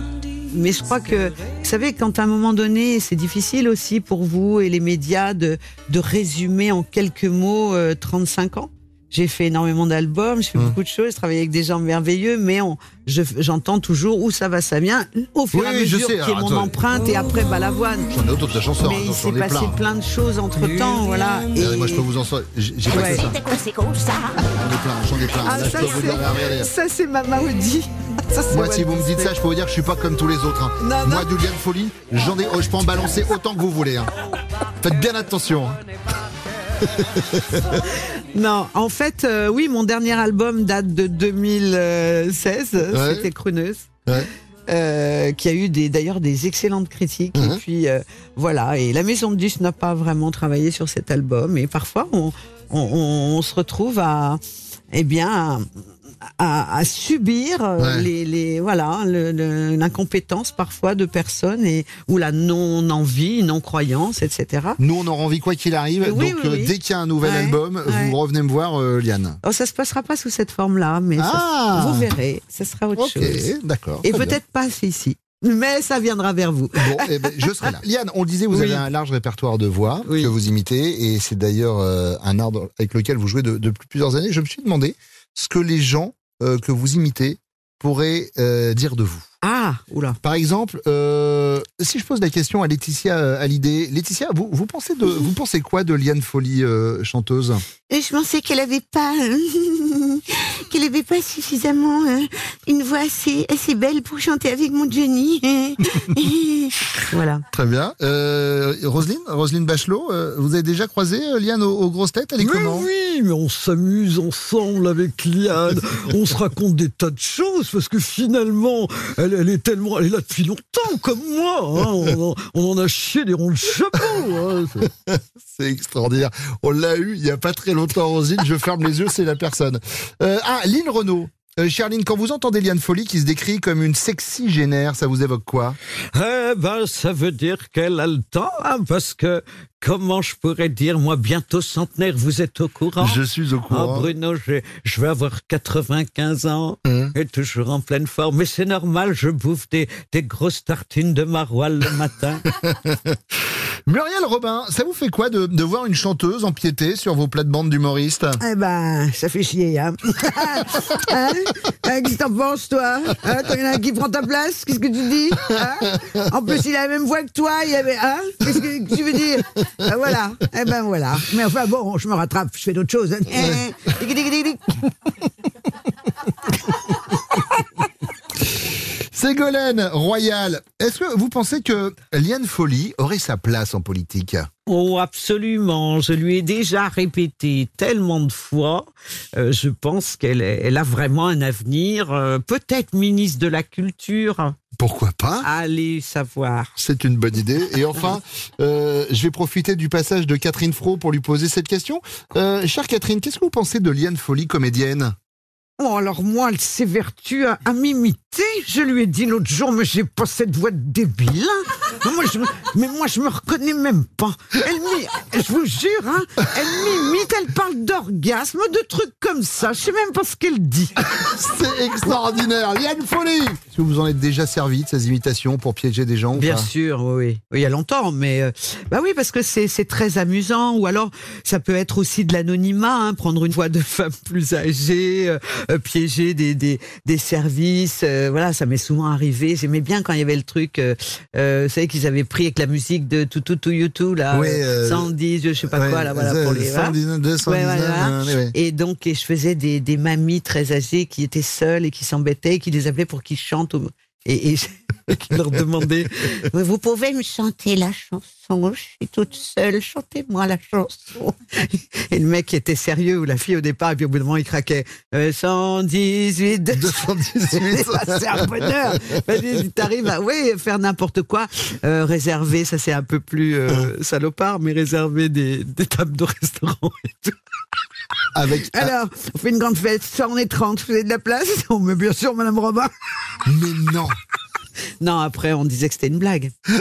mais je crois que, vous savez, quand à un moment donné, c'est difficile aussi pour vous et les médias de, de résumer en quelques mots euh, 35 ans. J'ai fait énormément d'albums, je fais beaucoup de choses, je travaille avec des gens merveilleux, mais on, je- j'entends toujours où ça va, ça vient, au fur Oui, et à oui, je mesure sais. qui est Alors, mon empreinte et après balavoine. J'en ai d'autres chansons. Mais hein, il s'est passé plein. plein de choses entre temps, voilà. Regardez, moi je peux vous en sortir. J'ai j'ai pas Ouais. que ça. J'en ai plein, j'en ai plein. Ah, Là, je ça, peux vous dire, c'est- regardez. ça, c'est ma. Ça, c'est Moi, si vous me dites ça, je peux vous dire que je suis pas comme tous les autres. hein. Non, Moi, non. du lien de folie, j'en ai, oh, je peux en balancer autant que vous voulez. hein. Faites bien attention. Non, en fait, euh, oui, mon dernier album date de 2016, Ouais. c'était Cruneuse. Ouais. euh, qui a eu des d'ailleurs des excellentes critiques Mhm. et puis euh, voilà et la maison de disques n'a pas vraiment travaillé sur cet album et parfois on, on, on- on se retrouve à eh bien à, à subir euh, Ouais. les, les voilà l'incompétence parfois de personnes et ou la non envie non croyance etc Nous, on aura envie quoi qu'il arrive. Oui, donc, oui, euh, oui. dès qu'il y a un nouvel Ouais, album, ouais. vous revenez me voir, euh, Liane. Oh, ça se passera pas sous cette forme-là, mais ça- Ah vous verrez, ça sera autre chose. d'accord. Et peut-être pas ici, mais ça viendra vers vous. Bon, eh ben, je serai là. Liane, on le disait, vous Oui. avez un large répertoire de voix que vous imitez, et c'est d'ailleurs euh, un art avec lequel vous jouez de- depuis plusieurs années. Je me suis demandé ce que les gens euh, que vous imitez pourraient euh, dire de vous. Ah, oula. Par exemple, euh, si je pose la question à Laetitia Hallyday, Laetitia, vous, vous pensez de, vous pensez quoi de Liane Folly euh, chanteuse? Et je pensais qu'elle avait pas, qu'elle avait pas suffisamment euh, une voix assez, assez belle pour chanter avec mon Johnny. voilà. Très bien. Euh, Roselyne, Roselyne Bachelot, euh, vous avez déjà croisé euh, Liane aux, aux grosses têtes? Elle est Mais comment? oui, mais on s'amuse ensemble avec Liane. on se raconte des tas de choses parce que finalement, elle, elle est tellement, elle est là depuis longtemps comme moi. hein. On, en, on en a chié des ronds de chapeau. hein. C'est extraordinaire. On l'a eu il y a pas très longtemps, Roselyne. Je ferme les yeux, c'est la personne. Euh, ah, Lynn Renault. Euh, Charline, quand vous entendez Liane Folly qui se décrit comme une sexy génère, ça vous évoque quoi? Eh ben, ça veut dire qu'elle a le temps, hein, parce que comment je pourrais dire, moi, bientôt centenaire, vous êtes au courant? Je suis au courant. Ah, Bruno, je vais avoir 95 ans Hein et toujours en pleine forme. Mais c'est normal, je bouffe des, des grosses tartines de maroilles le matin. Muriel Robin, ça vous fait quoi de, de voir une chanteuse empiéter sur vos plates-bandes d'humoristes? Eh ben, ça fait chier, hein. hein? Hein, Qu'est-ce que t'en penses, toi? Hein? T'en y en a un qui prend ta place? Qu'est-ce que tu dis? Hein? En plus, il a la même voix que toi. Il avait, hein? Qu'est-ce que tu veux dire? Ben Voilà. Eh ben voilà. Mais enfin bon, je me rattrape. Je fais d'autres choses. Ségolène Royal, est-ce que vous pensez que Liane Folly aurait sa place en politique? Oh, absolument. Je lui ai déjà répété tellement de fois. Euh, je pense qu'elle elle a vraiment un avenir. euh, Peut-être ministre de la Culture. Pourquoi pas? Allez savoir. C'est une bonne idée. Et enfin, euh, je vais profiter du passage de Catherine Fro pour lui poser cette question. Chère Catherine, qu'est-ce que vous pensez de Liane Folly, comédienne? Oh, alors moi, elle s'évertue à, à m'imiter. Je lui ai dit l'autre jour, mais j'ai pas cette voix de débile. hein. Mais moi, je, me- mais moi, je me reconnais même pas. Elle m'y- je vous jure, hein, elle m'imite, elle parle d'orgasme, de trucs comme ça. Je sais même pas ce qu'elle dit. C'est extraordinaire. Liane Folly Est-ce que vous en êtes déjà servi de ces imitations pour piéger des gens ou Bien pas sûr, oui, oui. Oui, Il y a longtemps, mais euh, bah oui, parce que c'est c'est très amusant. Ou alors, ça peut être aussi de l'anonymat, hein, prendre une voix de femme plus âgée, euh, piéger des des, des services. euh, voilà, ça m'est souvent arrivé. J'aimais bien quand il y avait le truc. Euh, euh, vous savez qu'ils avaient pris avec la musique de tout tout tout YouTube là, Oui, euh, euh, 110, je sais pas ouais, quoi là, voilà pour les. voilà. 119, 219, Ouais, voilà. euh, ouais. Et donc, et je faisais des, des mamies très âgées qui étaient seules et qui s'embêtaient, qui les appelaient pour qu'ils chantent, au- Et, et qui leur demandait Vous pouvez me chanter la chanson Je suis toute seule, chantez-moi la chanson. Et le mec était sérieux, ou la fille au départ, et puis au bout d'un moment, il craquait Euh, 118, 218. c'est un bonheur. Vas-y, T'arrives à oui, faire n'importe quoi. Euh, réserver, ça c'est un peu plus euh, salopard, mais réserver des, des tables de restaurant et tout. Avec, Alors, on fait une grande fête, ça on est 30, vous avez de la place? Oh, mais bien sûr, Madame Robin. Mais non. Non, après, on disait que c'était une blague. on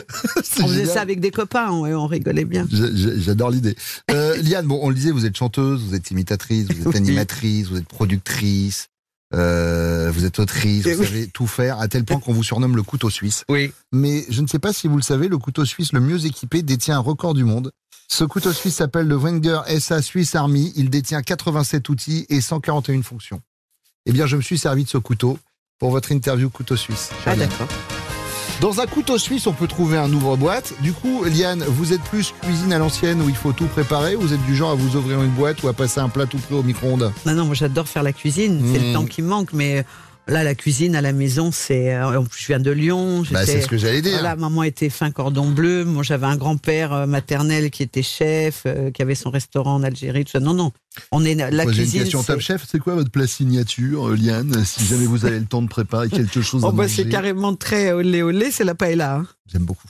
faisait génial. ça avec des copains, ouais, on rigolait bien. J'a- j'a- J'adore l'idée. Euh, Liane, bon, on le disait, vous êtes chanteuse, vous êtes imitatrice, vous êtes Oui. animatrice, vous êtes productrice, euh, vous êtes autrice, vous oui. savez tout faire, à tel point qu'on vous surnomme le couteau suisse. Oui. Mais je ne sais pas si vous le savez, le couteau suisse le mieux équipé détient un record du monde. Ce couteau suisse s'appelle le Wenger SA Swiss Army. Il détient 87 outils et 141 fonctions. Eh bien, je me suis servi de ce couteau pour votre interview couteau suisse. Ah, d'accord. Dans un couteau suisse, on peut trouver un ouvre-boîte. Du coup, Liane, vous êtes plus cuisine à l'ancienne où il faut tout préparer ou vous êtes du genre à vous ouvrir une boîte ou à passer un plat tout prêt au micro-ondes? Non, non, moi j'adore faire la cuisine, c'est Mmh. le temps qui manque, mais là, la cuisine à la maison, c'est. euh, en plus, Je viens de Lyon. Bah, c'est ce que j'allais dire. Voilà, maman était fin cordon bleu. Moi, j'avais un grand-père euh, maternel qui était chef, euh, qui avait son restaurant en Algérie, tout ça. Non, non. On est la Moi, j'ai une cuisine. question top chef. C'est quoi votre plat signature, Liane Si jamais vous avez le temps de préparer quelque chose Oh, bah, c'est carrément très olé olé, c'est la paella. hein. J'aime beaucoup.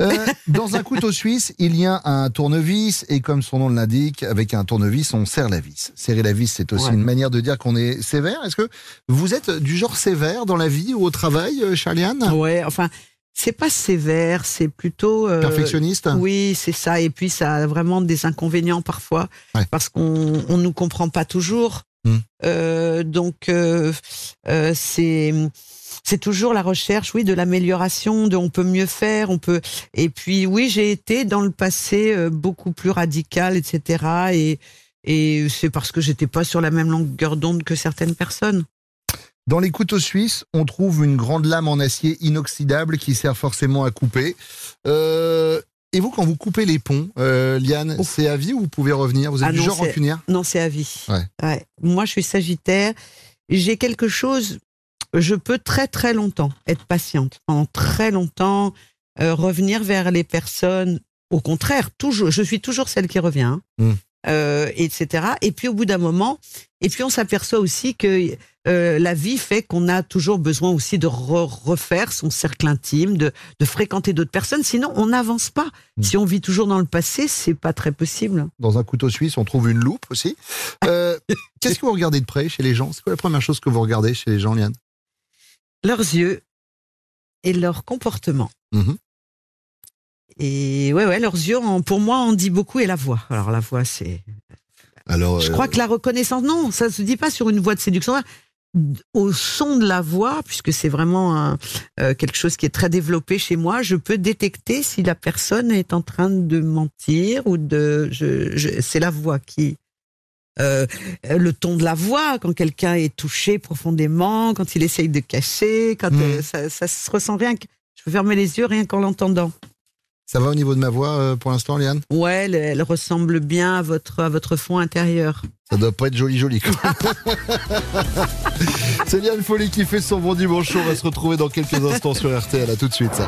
Euh, dans un couteau suisse, il y a un tournevis et comme son nom l'indique, avec un tournevis, on serre la vis. Serrer la vis, c'est aussi Ouais. une manière de dire qu'on est sévère. Est-ce que vous êtes du genre sévère dans la vie ou au travail, euh, Charliane Ouais, enfin, c'est pas sévère, c'est plutôt. euh, Perfectionniste? Oui, c'est ça. Et puis, ça a vraiment des inconvénients parfois, Ouais. parce qu'on on nous comprend pas toujours. Hmm. Euh, donc, c'est. C'est toujours la recherche, oui, de l'amélioration, de on peut mieux faire, on peut. Et puis, oui, j'ai été dans le passé euh, beaucoup plus radical, etc. Et, et c'est parce que j'étais pas sur la même longueur d'onde que certaines personnes. Dans les couteaux suisses, on trouve une grande lame en acier inoxydable qui sert forcément à couper. Euh, et vous, quand vous coupez les ponts, euh, Liane, c'est à vie ou vous pouvez revenir? Vous êtes Ah du non, genre rancunière? Non, c'est à vie. Ouais. Ouais. Moi, je suis Sagittaire. J'ai quelque chose. Je peux très très longtemps être patiente pendant très longtemps, euh, revenir vers les personnes. Au contraire, toujours, je suis toujours celle qui revient, hein. Mm. Euh, etc. Et puis au bout d'un moment, et puis on s'aperçoit aussi que euh, la vie fait qu'on a toujours besoin aussi de re- refaire son cercle intime, de, de fréquenter d'autres personnes. Sinon, on n'avance pas. Si on vit toujours dans le passé, c'est pas très possible. Dans un couteau suisse, on trouve une loupe aussi. Euh, Qu'est-ce que vous regardez de près chez les gens? C'est quoi la première chose que vous regardez chez les gens, Liane? Leurs yeux et leur comportement. Mhm. Et ouais, ouais, leurs yeux, en- pour moi, en dit beaucoup et la voix. Alors la voix, c'est. Alors, Je euh, crois que la reconnaissance, non, ça se dit pas sur une voix de séduction. Au son de la voix, puisque c'est vraiment un- euh, quelque chose qui est très développé chez moi, je peux détecter si la personne est en train de mentir ou de. Je, je- c'est la voix qui. Euh, le ton de la voix, quand quelqu'un est touché profondément, quand il essaye de cacher, quand euh, ça, ça se ressent rien. que- Je peux fermer les yeux rien qu'en l'entendant. ça va au niveau de ma voix euh, pour l'instant, Liane Ouais, elle, elle ressemble bien à votre, à votre fond intérieur. Ça doit pas être joli, joli. quoi. C'est Liane Folly qui fait son bon dimanche. On va se retrouver dans quelques instants sur RTL. À tout de suite. ça.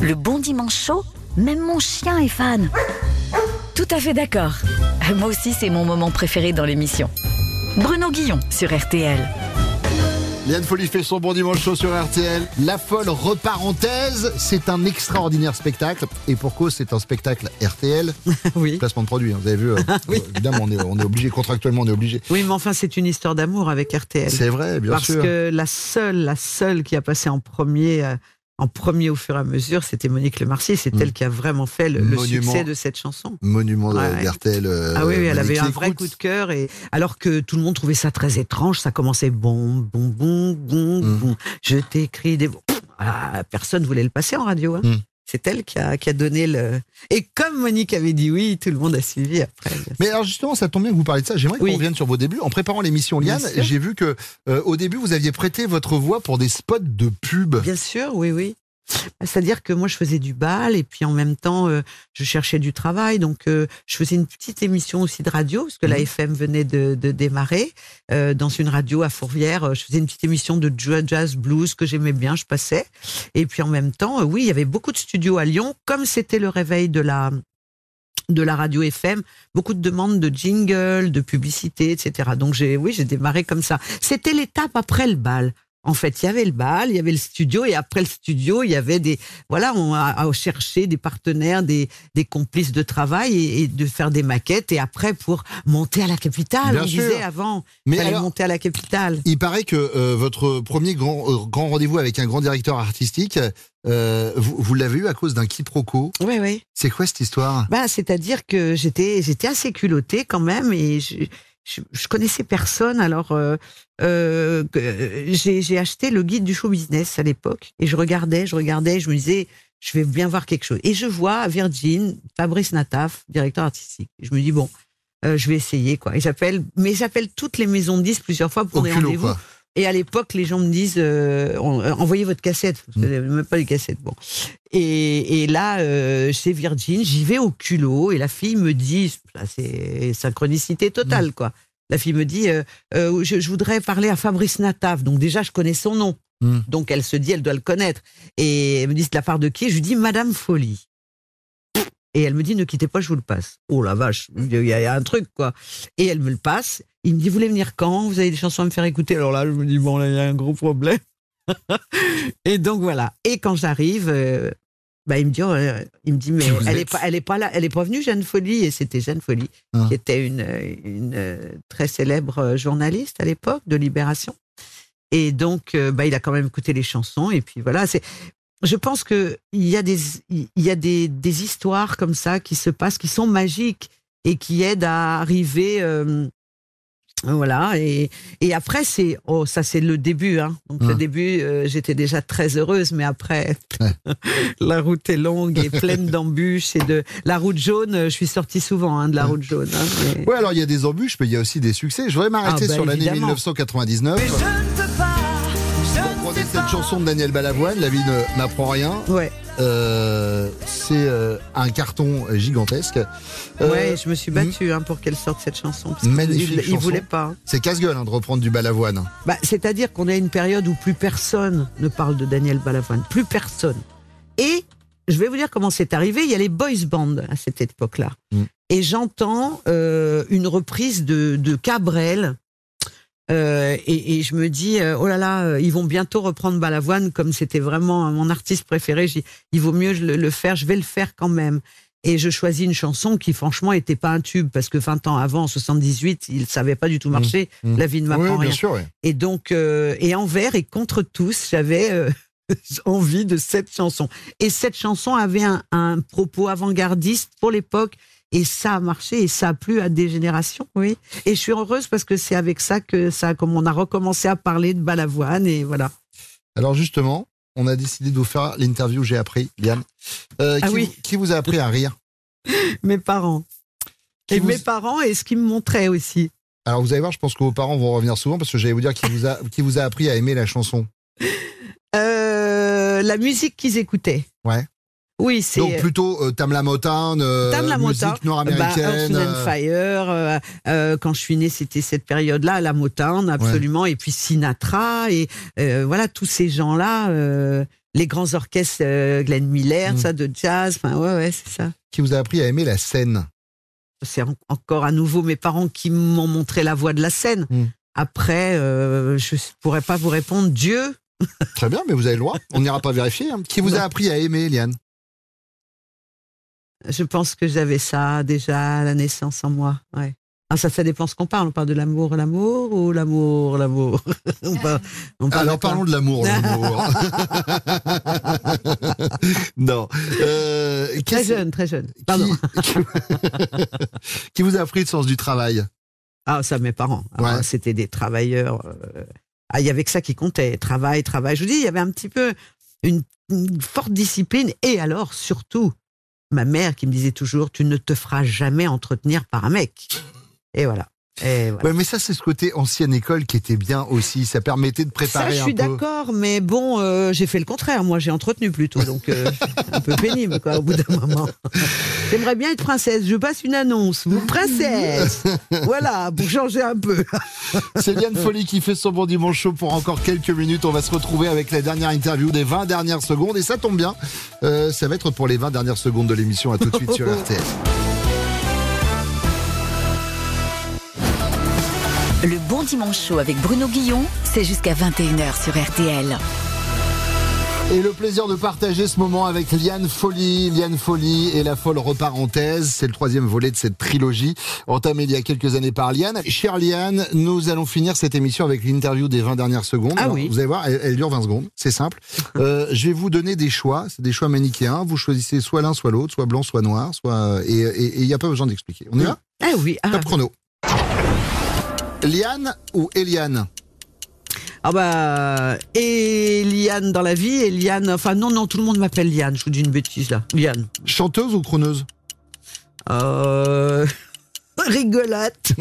Le bon dimanche chaud, même mon chien est fan. Tout à fait d'accord. Moi aussi, c'est mon moment préféré dans l'émission. Bruno Guillon sur RTL. Liane Folly fait son bon dimanche chaud sur RTL. La folle reparenthèse, c'est un extraordinaire spectacle. Et pour cause, c'est un spectacle RTL. oui. Placement de produit, hein, vous avez vu. euh, euh, évidemment, on est, on est obligé, contractuellement, on est obligé. Oui, mais enfin, c'est une histoire d'amour avec RTL. C'est vrai, bien Parce sûr. que la seule, la seule qui a passé en premier, euh, en premier au fur et à mesure, c'était Monique Lemarcier. C'est elle qui a vraiment fait le, Mm. Succès de cette chanson. Monument de- Ouais, d'RTL. euh, ah oui, oui, elle avait un vrai coup de cœur. Et alors que tout le monde trouvait ça très étrange, ça commençait bon, bon, bon, bon, Mm. bon. Je t'écris des. Ah, personne voulait le passer en radio. hein. Mm. C'est elle qui a, qui a donné le. Et comme Monique avait dit oui, tout le monde a suivi après. Mais alors justement, ça tombe bien que vous parliez de ça. J'aimerais Oui. qu'on revienne sur vos débuts. En préparant l'émission Liane, j'ai vu que euh, au début, vous aviez prêté votre voix pour des spots de pub. Bien sûr, oui, oui. C'est-à-dire que moi, je faisais du bal et puis en même temps, euh, je cherchais du travail. Donc, euh, je faisais une petite émission aussi de radio parce que la Mhm. FM venait de, de démarrer euh, dans une radio à Fourvière. Je faisais une petite émission de jazz blues que j'aimais bien. Je passais et puis en même temps, oui, il y avait beaucoup de studios à Lyon. Comme c'était le réveil de la de la radio FM, beaucoup de demandes de jingle, de publicité, etc. Donc j'ai, oui, j'ai démarré comme ça. C'était l'étape après le bal. En fait, il y avait le bal, il y avait le studio, et après le studio, il y avait des, voilà, on a, a cherché des partenaires, des, des complices de travail et, et de faire des maquettes. Et après, pour monter à la capitale, Bien on sûr. disait avant, Mais fallait alors- monter à la capitale. Il paraît que euh, votre premier grand, euh, grand rendez-vous avec un grand directeur artistique, euh, vous, vous l'avez eu à cause d'un quiproquo. Oui, oui. C'est quoi cette histoire? Bah, c'est-à-dire que j'étais, j'étais assez culottée quand même et je, je, je connaissais personne. Alors, euh, euh, j'ai, acheté le guide du show business à l'époque et je regardais, je regardais, je me disais, je vais bien voir quelque chose. Et je vois Virgin Fabrice Nataf, directeur artistique. Je me dis bon, euh, je vais essayer quoi. Et j'appelle, mais j'appelle toutes les maisons de disques plusieurs fois pour Au des rendez-vous. Et à l'époque, les gens me disent euh, euh, envoyez votre cassette. Parce que Mm. j'avais même pas les cassettes. Bon. Et, et là, euh, chez Virgin, j'y vais au culot et la fille me dit, c'est synchronicité totale, Mm. quoi. La fille me dit, euh, euh, je, je voudrais parler à Fabrice Nataf. Donc déjà, je connais son nom. Mm. Donc elle se dit, elle doit le connaître. Et elle me dit, c'est de la part de qui? Je lui dis, Madame Folie. Et elle me dit, ne quittez pas, je vous le passe. Oh la vache, il y a, un truc, quoi. Et elle me le passe. Il me dit, vous voulez venir quand? Vous avez des chansons à me faire écouter? Alors là, je me dis, bon, là, il y a un gros problème. et donc voilà. Et quand j'arrive, euh, bah, il me dit, oh, euh, il me dit, mais elle est êtes pas, elle est pas là, elle est pas venue, Jeanne Folie. Et c'était Jeanne Folie, Ah. qui était une, une euh, très célèbre journaliste à l'époque de Libération. Et donc, bah, il a quand même écouté les chansons. Et puis voilà, c'est. Je pense que il y a des il y a des, des histoires comme ça qui se passent, qui sont magiques et qui aident à arriver. euh, voilà et, et après c'est oh ça c'est le début hein. donc le Hum. début euh, j'étais déjà très heureuse mais après la route est longue et pleine d'embûches et de la route jaune je suis sortie souvent hein, de la route jaune hein, mais- Ouais, alors il y a des embûches, mais il y a aussi des succès. Je voudrais m'arrêter Ah, bah, sur l'année évidemment. 1999. Vous cette chanson de Daniel Balavoine, La vie ne m'apprend rien. Ouais. Euh, c'est euh, un carton gigantesque. Euh, ouais je me suis battue hein, pour qu'elle sorte cette chanson parce Magnifique il, il voulait pas hein. C'est casse-gueule hein, de reprendre du Balavoine. Bah, C'est-à-dire qu'on est à une période où plus personne ne parle de Daniel Balavoine. Plus personne. Et je vais vous dire comment c'est arrivé. Il y a les boys bands à cette époque-là. Mm. Et j'entends euh, une reprise de, de Cabrel. Euh, et, et je me dis, euh, oh là là, euh, ils vont bientôt reprendre Balavoine comme c'était vraiment mon artiste préféré. Il vaut mieux le, le faire, je vais le faire quand même. Et je choisis une chanson qui, franchement, était pas un tube parce que 20 ans avant, en 78, il savait pas du tout marcher. Mmh. La vie ne Oui, m'apprend bien rien. sûr, ouais. Et donc, euh, et envers et contre tous, j'avais euh, envie de cette chanson. Et cette chanson avait un, un propos avant-gardiste pour l'époque. Et ça a marché et ça a plu à des générations, oui. Et je suis heureuse parce que c'est avec ça que ça, comme on a recommencé à parler de Balavoine et voilà. Alors justement, on a décidé de vous faire l'interview J'ai appris, Liane. Euh, Ah qui, oui. vous- qui vous a appris à rire? Mes parents. Qui et vous- mes parents et ce qu'ils me montraient aussi. Alors vous allez voir, je pense que vos parents vont revenir souvent parce que j'allais vous dire qui vous a, qui vous a appris à aimer la chanson. Euh, la musique qu'ils écoutaient. Ouais. Oui, c'est. Donc plutôt euh, Tamla Motown, euh, musique Motown, nord-américaine. bah, and euh, Fire. euh, euh, quand je suis née, c'était cette période-là, la Motown, absolument. Et puis Sinatra et voilà tous ces gens-là, les grands orchestres, Glenn Miller, Mm. ça de jazz. Enfin, ouais, ouais, c'est ça. qui vous a appris à aimer la scène. C'est en- encore à nouveau mes parents qui m'ont montré la voie de la scène. Mm. Après, je pourrais pas vous répondre. Dieu. Très bien, mais vous avez le droit. On n'ira pas vérifier. hein. Qui vous a appris à aimer, Liane? Je pense que j'avais ça déjà à la naissance en moi. Ouais. Ah, ça, ça dépend ce qu'on parle. On parle de l'amour, l'amour ou l'amour, l'amour? On parle- on parle Alors de parlons de l'amour, l'amour. non. Euh, Très jeune, très jeune. Pardon. Qui, qui vous a appris le sens du travail? Ah, ça, mes parents. Ah, Ouais. C'était des travailleurs. euh, Ah, il y avait que ça qui comptait. Travail, travail. Je vous dis, il y avait un petit peu une, une forte discipline. Et alors, surtout, ma mère qui me disait toujours, tu ne te feras jamais entretenir par un mec. Et voilà. Et voilà. Ouais, mais ça, c'est ce côté ancienne école qui était bien aussi. Ça permettait de Ça, préparer je un suis d'accord, mais bon, euh, j'ai fait le contraire. Moi, j'ai entretenu plutôt, donc euh, un peu pénible, quoi, au bout d'un moment. J'aimerais bien être princesse. Je passe une annonce. Vous, princesse Voilà, pour changer un peu. C'est Liane Folly qui fait son bon dimanche chaud pour encore quelques minutes. On va se retrouver avec la dernière interview des 20 dernières secondes. Et ça tombe bien, euh, ça va être pour les 20 dernières secondes de l'émission. À tout de suite sur RTL. Le bon dimanche chaud avec Bruno Guillon, c'est jusqu'à 21h sur RTL. Et le plaisir de partager ce moment avec Liane Folly. Liane Folly et la folle reparenthèse. C'est le troisième volet de cette trilogie entamée il y a quelques années par Liane. Chère Liane, nous allons finir cette émission avec l'interview des 20 dernières secondes. Ah Alors, oui. Vous allez voir, elle, elle dure 20 secondes. C'est simple. Euh, je vais vous donner des choix. C'est des choix manichéens. Vous choisissez soit l'un, soit l'autre, soit blanc, soit noir, soit, et il n'y a pas besoin d'expliquer. On y va? Ah oui. ah. Top chrono. Liane ou Eliane Ah bah, Eliane dans la vie, Eliane. Enfin, non, non, tout le monde m'appelle Liane. Je vous dis une bêtise là. Liane. Chanteuse ou chroneuse Euh. Rigolote.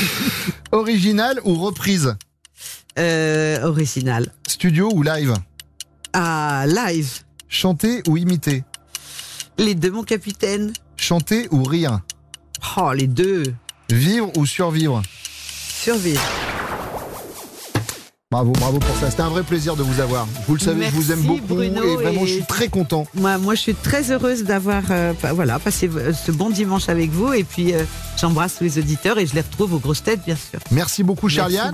Originale ou reprise Euh, original. Studio ou live Ah, live. Chanter ou imiter Les deux, mon capitaine. Chanter ou rire Oh, les deux. Vivre ou survivre Survivre. Bravo, bravo pour ça. C'était un vrai plaisir de vous avoir. Vous le savez, je vous aime beaucoup Bruno, et vraiment, et- je suis très content. Moi, moi, je suis très heureuse d'avoir euh, voilà, passé euh, ce bon dimanche avec vous. Et puis, euh, j'embrasse tous les auditeurs et je les retrouve aux grosses têtes, bien sûr. Merci beaucoup. Charliane.